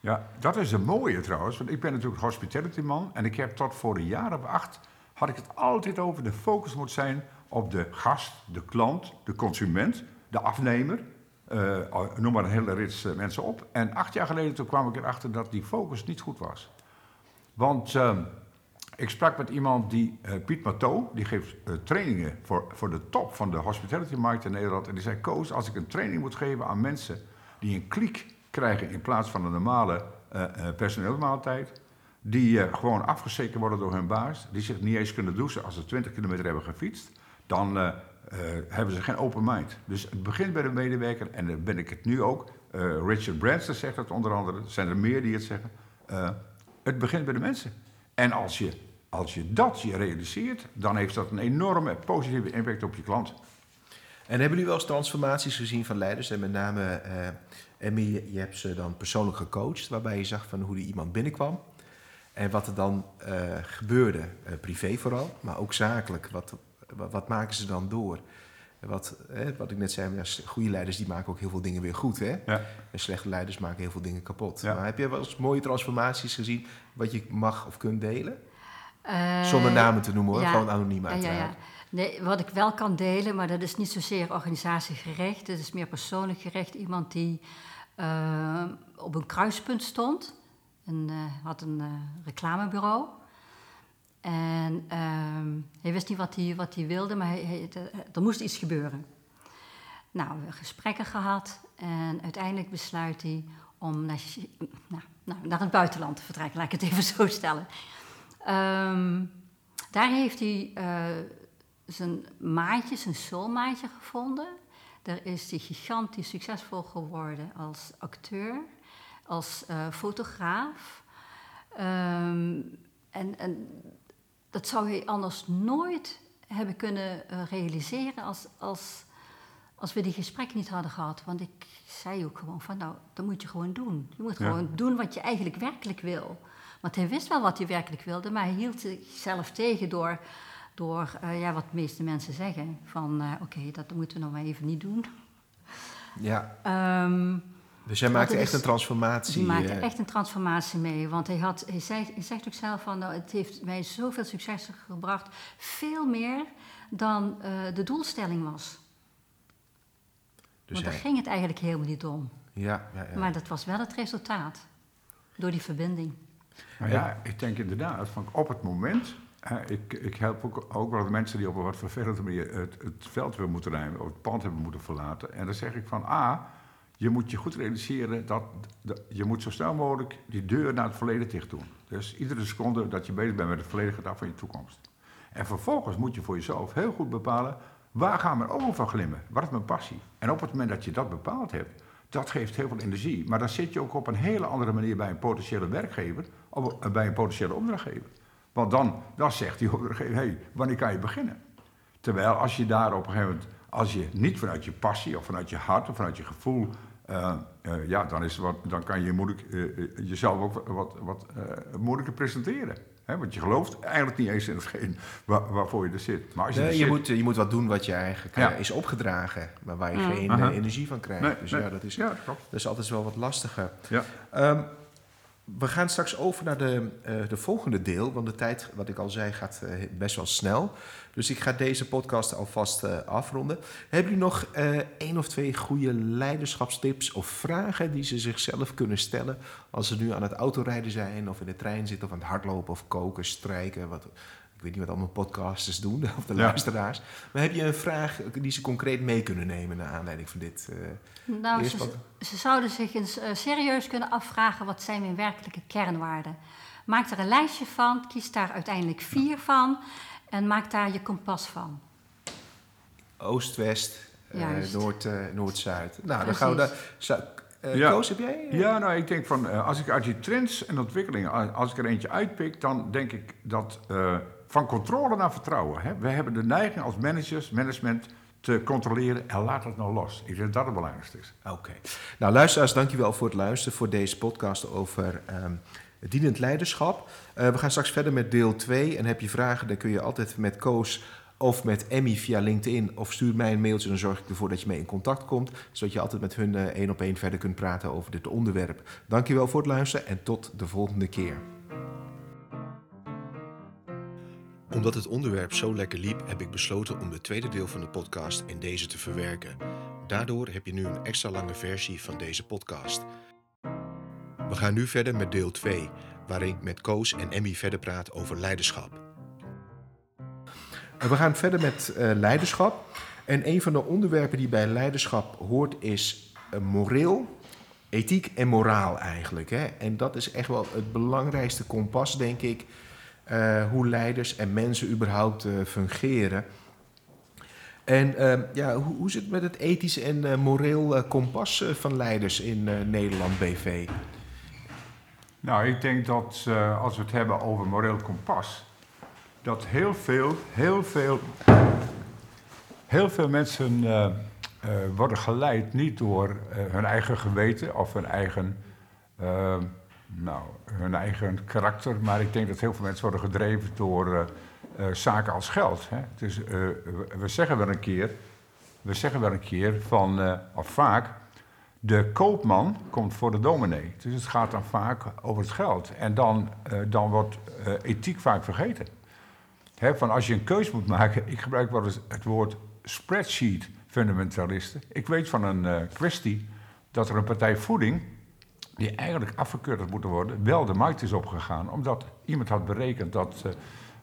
Speaker 3: ja, dat is een mooie trouwens. Want ik ben natuurlijk hospitality man. En ik heb tot voor een jaar of acht, had ik het altijd over. De focus moet zijn op de gast, de klant, de consument, de afnemer. eh, noem maar een hele rits eh, mensen op. En acht jaar geleden toen kwam ik erachter dat die focus niet goed was. Want eh, ik sprak met iemand die, eh, Piet Mato, die geeft trainingen voor, voor de top van de hospitality-markt in Nederland. En die zei, Koos, als ik een training moet geven aan mensen die een kliek krijgen in plaats van een normale personeelsmaaltijd, die eh, gewoon afgezekerd worden door hun baas, die zich niet eens kunnen douchen als ze 20 kilometer hebben gefietst, dan eh, eh, hebben ze geen open mind. Dus het begint bij de medewerker en daar ben ik het nu ook. Richard Branson zegt dat onder andere, er zijn er meer die het zeggen. Het begint bij de mensen. En als je, als je dat je realiseert, dan heeft dat een enorme positieve impact op je klant.
Speaker 1: En hebben jullie wel eens transformaties gezien van leiders? En met name, eh Emmy, je hebt ze dan persoonlijk gecoacht, waarbij je zag van hoe die iemand binnenkwam. En wat er dan eh, gebeurde, eh, privé vooral, maar ook zakelijk. Wat, wat, wat maken ze dan door? Wat, eh, wat ik net zei, goede leiders die maken ook heel veel dingen weer goed. Hè?
Speaker 3: Ja.
Speaker 1: En slechte leiders maken heel veel dingen kapot.
Speaker 3: Ja.
Speaker 1: Maar heb je wel eens mooie transformaties gezien wat je mag of kunt delen?
Speaker 2: Eh,
Speaker 1: Zonder namen te noemen hoor,
Speaker 2: ja.
Speaker 1: gewoon anoniem
Speaker 2: Ja, ja,
Speaker 1: uiteraard.
Speaker 2: ja. Nee, wat ik wel kan delen, maar dat is niet zozeer organisatiegericht, het is meer persoonlijk gericht. Iemand die op een kruispunt stond, en, eh, had een eh, reclamebureau. En ehm, hij wist niet wat hij, wat hij wilde, maar hij, hij- er- moest iets gebeuren. Nou, we hebben gesprekken gehad en uiteindelijk besluit hij om naar, nou, nou, naar het buitenland te vertrekken, laat ik het even zo stellen. Ehm, daar heeft hij eh, zijn maatje, zijn soulmaatje gevonden. Daar is hij gigantisch succesvol geworden als acteur, als eh, fotograaf. Ehm, en, en dat zou hij anders nooit hebben kunnen eh, realiseren als, als, als we die gesprekken niet hadden gehad. Want ik zei ook gewoon van, nou, dat moet je gewoon doen. Je moet
Speaker 3: Ja.
Speaker 2: gewoon doen wat je eigenlijk werkelijk wil. Want hij wist wel wat hij werkelijk wilde, maar hij hield zichzelf tegen door, door eh, ja, wat de meeste mensen zeggen. Van, oké, dat moeten we nog maar even niet doen.
Speaker 1: Ja,
Speaker 2: Ehm,
Speaker 1: dus jij
Speaker 2: Want
Speaker 1: maakte echt
Speaker 2: is-
Speaker 1: een transformatie.
Speaker 2: die maakte
Speaker 1: eh,
Speaker 2: echt een transformatie mee. Want hij, had, hij, zei, hij zegt ook zelf van, nou, het heeft mij zoveel succes gebracht. Veel meer dan eh, de doelstelling was.
Speaker 1: dus
Speaker 2: Want daar
Speaker 1: hij-
Speaker 2: ging het eigenlijk helemaal niet om.
Speaker 1: ja, ja, ja.
Speaker 2: Maar dat was wel het resultaat. Door die verbinding.
Speaker 3: Nou ja, ik denk inderdaad, van op het moment. ik, ik help ook, ook wel de mensen die op een wat vervelende manier het, het veld weer moeten rijden, of het pand hebben moeten verlaten. En dan zeg ik van, A, je moet je goed realiseren dat je moet zo snel mogelijk die deur naar het verleden dicht doen. Dus iedere seconde dat je bezig bent met het verleden gaat af van je toekomst. En vervolgens moet je voor jezelf heel goed bepalen, waar gaan mijn ogen van glimmen? Wat is mijn passie? En op het moment dat je dat bepaald hebt, dat geeft heel veel energie. Maar dan zit je ook op een hele andere manier bij een potentiële werkgever of eh, bij een potentiële opdrachtgever. Want dan, dan zegt die opdrachtgever, hey, wanneer kan je beginnen? Terwijl als je daar op een gegeven moment, als je niet vanuit je passie of vanuit je hart of vanuit je gevoel, eh, eh, ja, dan, is wat, dan kan je moeilijk, eh, eh, jezelf ook wat, wat, eh, moeilijker presenteren. Hè? Want je gelooft eigenlijk niet eens in hetgeen waar, waarvoor je er zit. Maar als je,
Speaker 1: Nee,
Speaker 3: er
Speaker 1: je,
Speaker 3: zit-
Speaker 1: moet, je moet wat doen wat je eigenlijk
Speaker 3: Ja.
Speaker 1: is opgedragen, maar waar je
Speaker 2: Mm.
Speaker 1: geen energie van krijgt.
Speaker 3: Nee,
Speaker 1: dus
Speaker 3: nee.
Speaker 1: ja, dat is,
Speaker 3: ja, dat klopt.
Speaker 1: dat is altijd wel wat lastiger.
Speaker 3: Ja.
Speaker 1: Ehm, we gaan straks over naar de, eh, de volgende deel, want de tijd, wat ik al zei, gaat eh, best wel snel. Dus ik ga deze podcast alvast eh, afronden. Hebben jullie nog één of twee goede leiderschapstips of vragen die ze zichzelf kunnen stellen als ze nu aan het autorijden zijn of in de trein zitten of aan het hardlopen of koken, strijken? Wat, ik weet niet wat allemaal podcasters doen of de
Speaker 3: Ja.
Speaker 1: luisteraars. Maar heb je een vraag die ze concreet mee kunnen nemen naar aanleiding van dit? eh,
Speaker 2: Nou, ze, zouden zich eens eh, serieus kunnen afvragen wat zijn mijn werkelijke kernwaarden. Maak er een lijstje van, kies daar uiteindelijk vier van en maak daar je kompas van.
Speaker 1: Oost-West, eh,
Speaker 2: Juist.
Speaker 1: Noord, eh, Noord-Zuid. Nou, dan gaan we daar. Zou- eh,
Speaker 3: Ja.
Speaker 1: Koos, heb jij?
Speaker 3: Ja, nou, ik denk van, eh, als ik uit die trends en ontwikkelingen, als ik er eentje uitpik, dan denk ik dat eh, van controle naar vertrouwen. Hè? We hebben de neiging als managers, management, te controleren en laat het nou los. Ik denk dat het belangrijkste is.
Speaker 1: Oké. Nou, luisteraars, dankjewel voor het luisteren voor deze podcast over ehm, dienend leiderschap. Eh, we gaan straks verder met deel 2. En heb je vragen, dan kun je altijd met Koos of met Emmy via LinkedIn of stuur mij een mailtje. Dan zorg ik ervoor dat je mee in contact komt, zodat je altijd met hun eh, één op één verder kunt praten over dit onderwerp. Dankjewel voor het luisteren en tot de volgende keer. Omdat het onderwerp zo lekker liep, heb ik besloten om het tweede deel van de podcast in deze te verwerken. Daardoor heb je nu een extra lange versie van deze podcast. We gaan nu verder met deel 2, waarin ik met Koos en Emmy verder praat over leiderschap. We gaan verder met eh, leiderschap. En een van de onderwerpen die bij leiderschap hoort is eh, moreel, ethiek en moraal eigenlijk. Hè? En dat is echt wel het belangrijkste kompas, denk ik, hoe leiders en mensen überhaupt eh, fungeren. En eh, ja, hoe, hoe zit het met het ethische en eh, moreel eh, kompas eh, van leiders in eh, Nederland BV?
Speaker 3: Nou, ik denk dat eh, als we het hebben over moreel kompas, dat heel veel, heel veel, heel veel mensen eh, eh, worden geleid niet door eh, hun eigen geweten of hun eigen, eh, nou, hun eigen karakter, maar ik denk dat heel veel mensen worden gedreven door eh, eh, zaken als geld. Hè. Dus, we, zeggen wel een keer, we zeggen wel een keer van, of vaak, de koopman komt voor de dominee. Dus het gaat dan vaak over het geld. En dan, dan wordt ethiek vaak vergeten. Van als je een keus moet maken, ik gebruik wel eens het woord spreadsheet fundamentalisten. Ik weet van een kwestie dat er een partij voeding, die eigenlijk afgekeurd had moeten worden, wel de markt is opgegaan. Omdat iemand had berekend dat eh,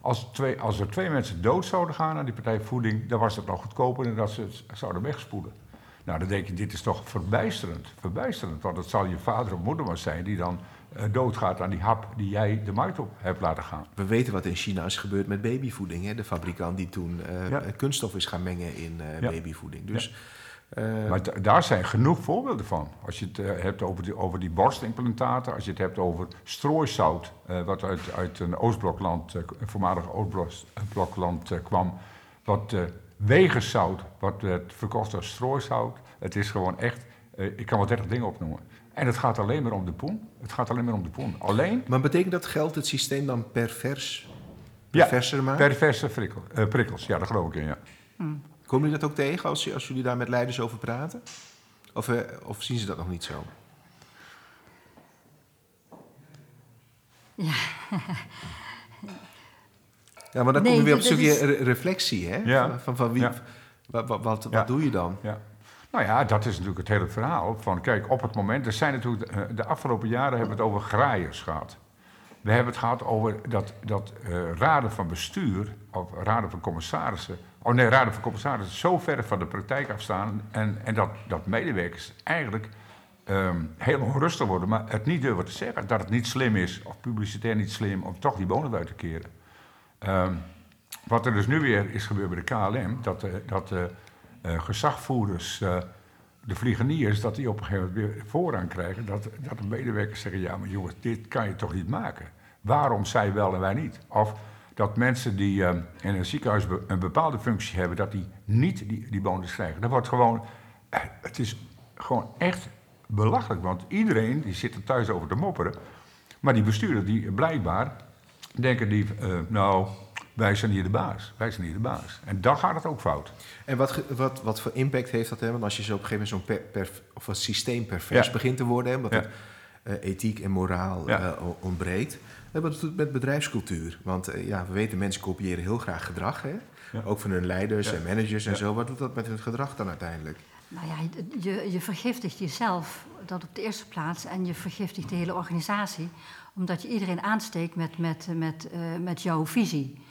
Speaker 3: als, twee, als er twee mensen dood zouden gaan aan die partij voeding, dan was het nog goedkoper dan dat ze het zouden wegspoelen. Nou, dan denk je, dit is toch verbijsterend. Verbijsterend, want het zal je vader of moeder maar zijn die dan eh, doodgaat aan die hap die jij de markt op hebt laten gaan.
Speaker 1: We weten wat in China is gebeurd met babyvoeding. Hè? De fabrikant die toen eh,
Speaker 3: Ja.
Speaker 1: kunststof is gaan mengen in
Speaker 3: Ja.
Speaker 1: babyvoeding. Dus eh,
Speaker 3: Maar da- daar zijn genoeg voorbeelden van. Als je het eh, hebt over die, over die borstimplantaten, als je het hebt over strooisout, eh, wat uit, uit een Oostblokland, eh, een voormalig Oostblokland eh, kwam, wat eh wegenzout, wat werd verkocht als strooisout. Het is gewoon echt, eh, ik kan wel 30 dingen opnoemen. En het gaat alleen maar om de poen. Het gaat alleen maar om de poen. Alleen
Speaker 1: maar betekent dat geld het systeem dan pervers,
Speaker 3: Ja,
Speaker 1: perverser maakt?
Speaker 3: perverse prikkel, prikkels, ja, daar geloof ik in, ja.
Speaker 1: Komen jullie dat ook tegen als, als jullie daar met leiders over praten? Of, eh, of zien ze dat nog niet zo?
Speaker 2: Ja.
Speaker 1: Ja, maar dan
Speaker 2: Nee,
Speaker 1: kom je weer op een stukje
Speaker 2: is-
Speaker 1: reflectie, hè?
Speaker 3: Ja.
Speaker 1: Van, van, van wie,
Speaker 3: Ja.
Speaker 1: wat, wat, wat,
Speaker 3: Ja.
Speaker 1: wat doe je dan?
Speaker 3: Ja. Nou ja, dat is natuurlijk het hele verhaal. Van, kijk, op het moment, er zijn natuurlijk, eh, de afgelopen jaren hebben we het over graaiers gehad. We hebben het gehad over dat, dat eh, raden van bestuur, of raden van commissarissen, oh nee, raden van commissarissen zo ver van de praktijk afstaan. En, en dat, dat medewerkers eigenlijk ehm, heel onrustig worden, maar het niet durven te zeggen. Dat het niet slim is, of publicitair niet slim, om toch die bonus uit te keren. Ehm, wat er dus nu weer is gebeurd bij de KLM, dat, de dat uh, gezagvoerders, uh, de vliegeniers, dat die op een gegeven moment weer voorrang krijgen. Dat, dat de medewerkers zeggen, ja maar jongens, dit kan je toch niet maken. Waarom zij wel en wij niet? Of dat mensen die uh, in een ziekenhuis een bepaalde functie hebben, dat die niet die, die bonus krijgen. Dat wordt gewoon, het is gewoon echt belachelijk, want iedereen die zit er thuis over te mopperen. Maar die bestuurder, die blijkbaar denken die, nou, wij zijn hier de baas. Wij zijn hier de baas. En dan gaat het ook fout.
Speaker 1: En wat, wat, wat voor impact heeft dat? Hè? Want als je zo op een gegeven moment zo'n per, of een systeem pervers begint te worden, hè, omdat het uh, ethiek en moraal ja. uh, ontbreekt. We hebben het met bedrijfscultuur. Want uh, ja, we weten, mensen kopiëren heel graag gedrag. Hè? Ook van hun leiders en managers en zo. Wat doet dat met hun gedrag dan uiteindelijk?
Speaker 2: Nou ja, je, je vergiftigt jezelf, dat op de eerste plaats. En je vergiftigt de hele organisatie. Omdat je iedereen aansteekt met, met, met, met jouw visie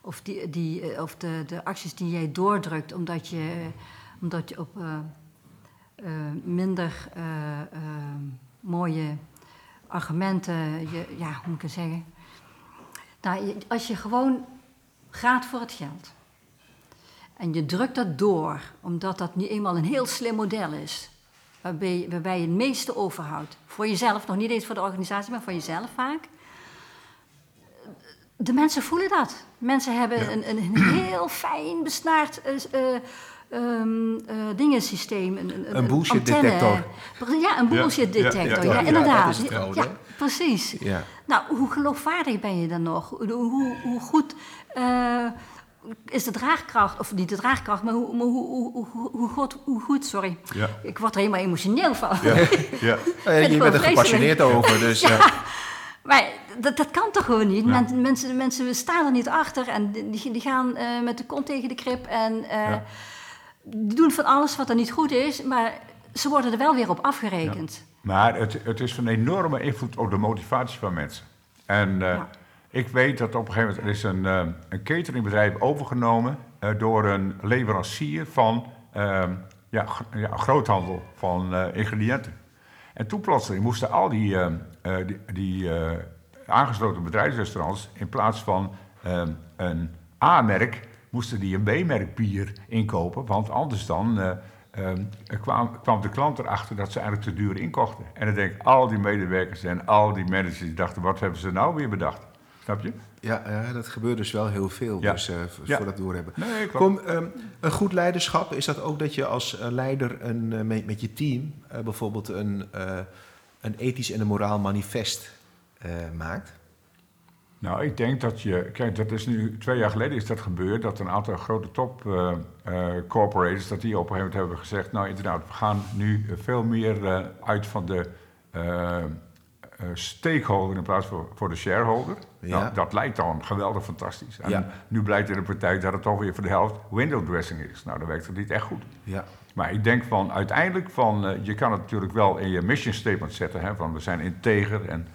Speaker 2: of, die, die, of de, de acties die jij doordrukt, omdat je, omdat je op uh, minder mooie argumenten, je, ja, hoe moet ik het zeggen? Nou, als je gewoon gaat voor het geld en je drukt dat door, omdat dat nu eenmaal een heel slim model is, waarbij, waarbij je het meeste overhoudt, voor jezelf, nog niet eens voor de organisatie, maar voor jezelf vaak de mensen voelen dat. Mensen hebben ja. een, een, heel fijn besnaard uh, um, uh, dingensysteem. Een,
Speaker 1: een, een bullshit detector.
Speaker 2: Ja, een bullshit detector. Ja, ja, inderdaad. Ja, precies. Nou, hoe geloofwaardig ben je dan nog? Hoe, hoe goed uh, is de draagkracht, of niet de draagkracht, maar hoe, hoe, hoe, hoe, hoe, goed, hoe goed, sorry. Ik word er helemaal emotioneel van. Ja.
Speaker 1: ja. je bent er gepassioneerd over, dus ja.
Speaker 2: Maar dat, dat kan toch gewoon niet? Ja. mensen, mensen staan er niet achter en die, die gaan uh, met de kont tegen de krip en uh, ja. doen van alles wat er niet goed is, maar ze worden er wel weer op afgerekend. Ja.
Speaker 3: Maar het, het is van enorme invloed op de motivatie van mensen. En uh, ik weet dat op een gegeven moment er is een, een cateringbedrijf overgenomen door een leverancier van ja, ja, groothandel van ingrediënten. En toen plotseling moesten al die, uh, die, die uh, aangesloten bedrijfsrestaurants in plaats van uh, een A-merk, moesten die een B-merk bier inkopen. Want anders dan kwam, kwam, de klant erachter dat ze eigenlijk te duur inkochten. En dan denk ik, al die medewerkers en al die managers die dachten, wat hebben ze nou weer bedacht? Snap je?
Speaker 1: Ja, ja, dat gebeurt dus wel heel veel, ja. dus, uh, ja. voor dat doorhebben. Nee, Kom, um, een goed leiderschap, is dat ook dat je als leider een, met, met, je team uh, bijvoorbeeld een, een ethisch en een moraal manifest maakt?
Speaker 3: Nou, ik denk dat je... Kijk, dat is nu... Twee jaar geleden is dat gebeurd, dat een aantal grote top corporators... dat die op een gegeven moment hebben gezegd... nou, inderdaad, we gaan nu veel meer uit van de uh, stakeholder in plaats van voor de shareholder. Ja. Nou, dat lijkt dan geweldig fantastisch. En ja. nu blijkt in de praktijk dat het toch weer voor de helft window dressing is. Nou, dan werkt het niet echt goed. Ja. Maar ik denk van uiteindelijk van, uh, je kan het natuurlijk wel in je mission statement zetten. Hè, van we zijn integer en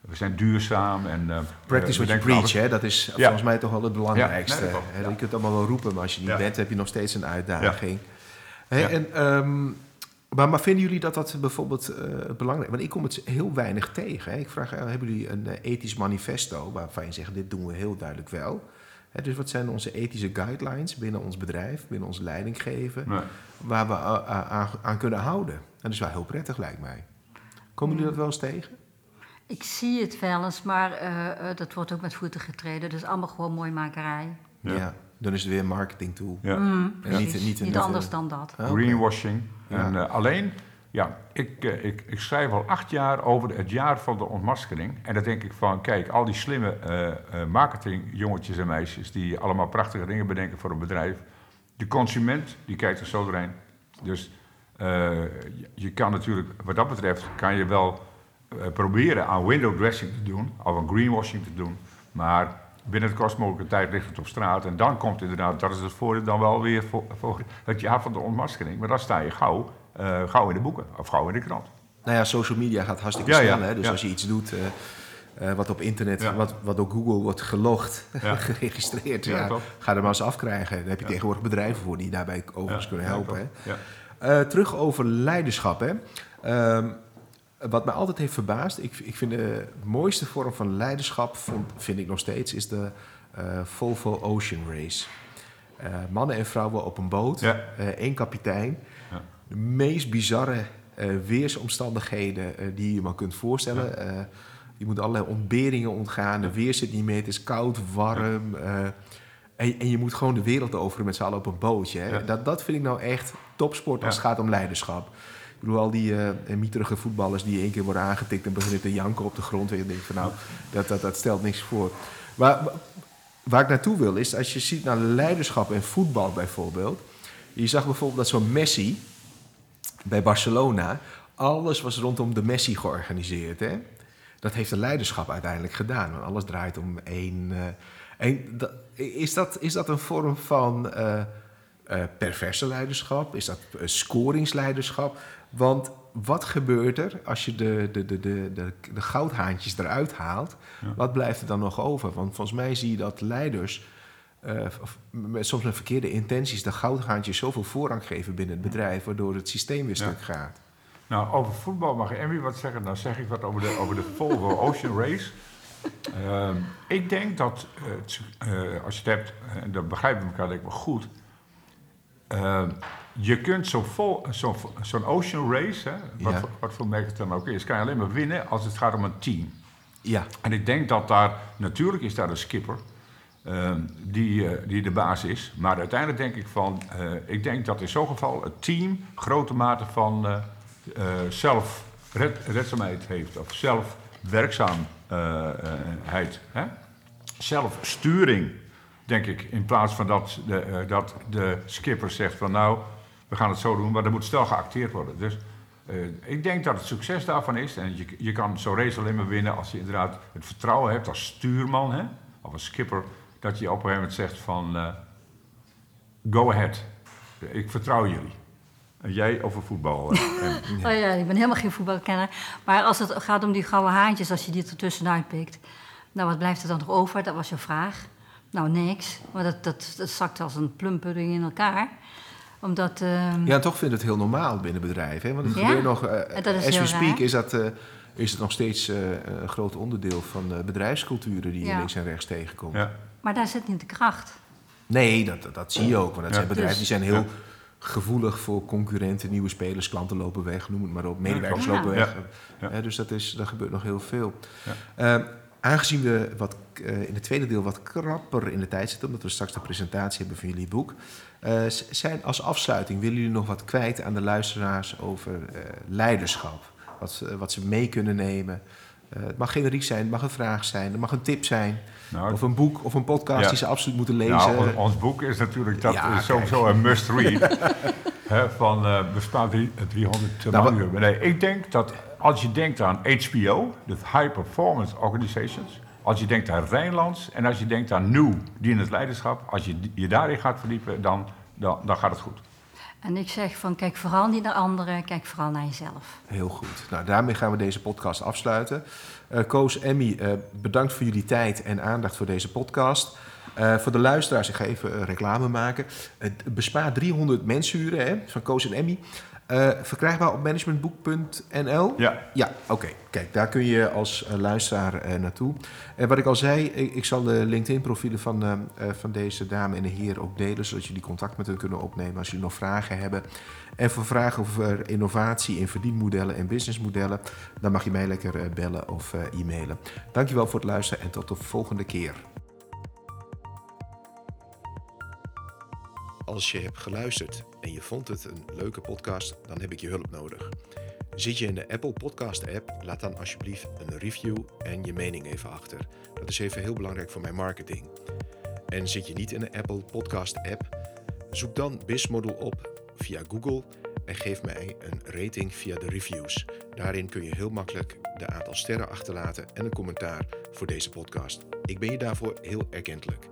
Speaker 3: we zijn duurzaam. En, uh,
Speaker 1: Practice what you preach, hè, dat is ja. volgens mij toch wel het belangrijkste. Nee, je kunt het allemaal wel roepen, maar als je niet bent, heb je nog steeds een uitdaging. En um, maar, maar, vinden jullie dat dat bijvoorbeeld uh, belangrijk is? Want ik kom het heel weinig tegen. Hè. Ik vraag, hebben jullie een ethisch manifesto waarvan je zegt, dit doen we heel duidelijk wel? Dus wat zijn onze ethische guidelines binnen ons bedrijf, binnen ons leidinggeven, nee. waar we aan, aan, kunnen houden? En dat is wel heel prettig, lijkt mij. Komen jullie dat wel eens tegen?
Speaker 2: Ik zie het wel eens, maar dat wordt ook met voeten getreden. Dus allemaal gewoon mooi makerij.
Speaker 1: Ja. ja. dan is het weer een marketing tool.
Speaker 2: Ja. Mm, niet, niet, niet, anders dan dat.
Speaker 3: Oh, Greenwashing. En uh, alleen, ja, ik, uh, ik, ik schrijf al acht jaar over het jaar van de ontmaskering. En dan denk ik van, kijk, al die slimme uh, marketingjongetjes en meisjes... die allemaal prachtige dingen bedenken voor een bedrijf. De consument, die kijkt er zo doorheen. Dus je kan natuurlijk, wat dat betreft, kan je wel proberen aan window dressing te doen... of aan greenwashing te doen, maar binnen het kost mogelijke tijd ligt het op straat. En dan komt inderdaad, dat is het voordeel dan wel weer voor, voor het jaar van de ontmaskering. Maar dan sta je gauw, uh, gauw in de boeken of gauw in de krant.
Speaker 1: Nou ja, social media gaat hartstikke ja, snel. Ja, hè? Dus als je iets doet, uh, eh, wat op internet, wat, wat door Google wordt gelogd, geregistreerd. Ga er maar eens afkrijgen. Daar heb je tegenwoordig bedrijven voor die daarbij overigens kunnen helpen. hè. Eh, terug over leiderschap. Hè. Ehm, wat mij altijd heeft verbaasd, ik, ik vind de mooiste vorm van leiderschap, vond, vind ik nog steeds, is de eh, Volvo Ocean Race. Eh, mannen en vrouwen op een boot, eh, één kapitein. De meest bizarre eh, weersomstandigheden eh, die je maar kunt voorstellen. Eh, je moet allerlei ontberingen ontgaan, de weer zit niet mee, het is koud, warm. en, en je moet gewoon de wereld over met z'n allen op een bootje. Hè.
Speaker 3: Ja.
Speaker 1: Dat, dat vind ik nou echt topsport als het gaat om leiderschap. Ik bedoel, al die mieterige voetballers die één keer worden aangetikt en beginnen te janken op de grond. En je denkt van nou, dat, dat, dat stelt niks voor. Maar wa- waar ik naartoe wil is, als je ziet naar leiderschap en voetbal bijvoorbeeld. Je zag bijvoorbeeld dat zo'n Messi bij Barcelona, alles was rondom de Messi georganiseerd. Hè? Dat heeft de leiderschap uiteindelijk gedaan. Want alles draait om één. eh, één dat, is, dat, is dat een vorm van eh, eh, perverse leiderschap? Is dat scoringsleiderschap? Want wat gebeurt er als je de, de, de, de, de, de goudhaantjes eruit haalt?
Speaker 3: Ja.
Speaker 1: Wat blijft er dan nog over? Want volgens mij zie je dat leiders eh, met soms met verkeerde intenties de goudhaantjes zoveel voorrang geven binnen het bedrijf, waardoor het systeem weer
Speaker 3: Ja.
Speaker 1: stuk gaat.
Speaker 3: Nou, over voetbal mag Emmy wat zeggen. Dan zeg ik wat over de, over de Volvo Ocean Race. Ehm, ik denk dat, eh, als je het hebt, en dat begrijpen we elkaar denk ik wel goed. Ehm, je kunt zo'n zo'n Ocean Race, hè, wat,
Speaker 1: Ja.
Speaker 3: voor, wat voor merk het dan ook is, kan je alleen maar winnen als het gaat om een team.
Speaker 1: Ja,
Speaker 3: En ik denk dat daar, natuurlijk is daar een skipper ehm, die, eh, die de baas is. Maar uiteindelijk denk ik van, eh, ik denk dat in zo'n geval het team grote mate van eh, zelfredzaamheid heeft. Of zelfwerkzaamheid. Zelfsturing, denk ik. In plaats van dat de, dat de skipper zegt van nou, we gaan het zo doen. Maar er moet snel geacteerd worden. Dus ik denk dat het succes daarvan is. En je, je kan zo'n race alleen maar winnen als je inderdaad het vertrouwen hebt als stuurman. Hè? Of als skipper. Dat je op een gegeven moment zegt van eh, go ahead. Ik vertrouw jullie. En jij over voetbal. eh, en-
Speaker 2: Oh ja, ik ben helemaal geen voetbalkenner. Maar als het gaat om die gouden haantjes, als je die er tussenuit pikt. Nou, wat blijft er dan nog over? Dat was je vraag. Nou, niks. Maar dat, dat, dat zakt als een plumpudding in elkaar. Omdat... ehm,
Speaker 1: ja, en toch vind ik het heel normaal binnen bedrijven. Hè? Want het
Speaker 2: Ja,
Speaker 1: gebeurt nog, eh
Speaker 2: dat is
Speaker 1: as we speak,
Speaker 2: raar.
Speaker 1: is, dat, eh, is het nog steeds eh, een groot onderdeel van de bedrijfsculturen die je
Speaker 2: Ja.
Speaker 1: links en rechts tegenkomt.
Speaker 3: ja.
Speaker 2: Maar daar zit niet de kracht.
Speaker 1: Nee, dat, dat, dat zie je ook. Want dat
Speaker 3: Ja.
Speaker 1: zijn bedrijven die zijn heel
Speaker 3: Ja.
Speaker 1: gevoelig voor concurrenten, nieuwe spelers, klanten lopen weg, noem het maar op, medewerkers lopen
Speaker 2: Ja.
Speaker 1: weg.
Speaker 3: Ja.
Speaker 1: Dus dat is, daar gebeurt nog heel veel.
Speaker 3: Ja.
Speaker 1: Eh, aangezien we wat, eh, in het tweede deel wat krapper in de tijd zitten, omdat we straks de presentatie hebben van jullie boek, eh, zijn als afsluiting, willen jullie nog wat kwijt aan de luisteraars over eh, leiderschap? Wat, wat ze mee kunnen nemen? Eh, het mag generiek zijn, het mag een vraag zijn, het mag een tip zijn.
Speaker 3: Nou,
Speaker 1: Of een boek of een podcast
Speaker 3: Ja.
Speaker 1: die ze absoluut moeten lezen.
Speaker 3: Nou, on- ons boek is natuurlijk dat
Speaker 1: Ja,
Speaker 3: is sowieso een must-read. Hè, van bespaar drie- 300
Speaker 1: Nou,
Speaker 3: manuren. Nee, ik denk dat als je denkt aan HBO, de High Performance Organizations, als je denkt aan Rijnlands en als je denkt aan New, die in het leiderschap, als je je daarin gaat verdiepen, dan, dan, dan gaat het goed.
Speaker 2: En ik zeg van, kijk vooral niet naar anderen, kijk vooral naar jezelf.
Speaker 1: Heel goed. Nou, daarmee gaan we deze podcast afsluiten. Eh Koos, Emmy, eh, bedankt voor jullie tijd en aandacht voor deze podcast. Eh, voor de luisteraars, ik ga even reclame maken. Het bespaart 300 mensuren hè, van Koos en Emmy. Eh, verkrijgbaar op managementboek.nl.
Speaker 3: Ja,
Speaker 1: Ja, oké. Kijk, daar kun je als eh, luisteraar eh, naartoe. En wat ik al zei, ik, ik zal de LinkedIn-profielen van, van deze dame en de heer ook delen, zodat jullie contact met hen kunnen opnemen als jullie nog vragen hebben. En voor vragen over innovatie in verdienmodellen en businessmodellen, dan mag je mij lekker bellen of eh, e-mailen. Dankjewel voor het luisteren en tot de volgende keer. Als je hebt geluisterd en je vond het een leuke podcast, dan heb ik je hulp nodig. Zit je in de Apple Podcast app, laat dan alsjeblieft een review en je mening even achter. Dat is even heel belangrijk voor mijn marketing. En zit je niet in de Apple Podcast app, zoek dan BizModel op via Google en geef mij een rating via de reviews. Daarin kun je heel makkelijk de aantal sterren achterlaten en een commentaar voor deze podcast. Ik ben je daarvoor heel erkentelijk.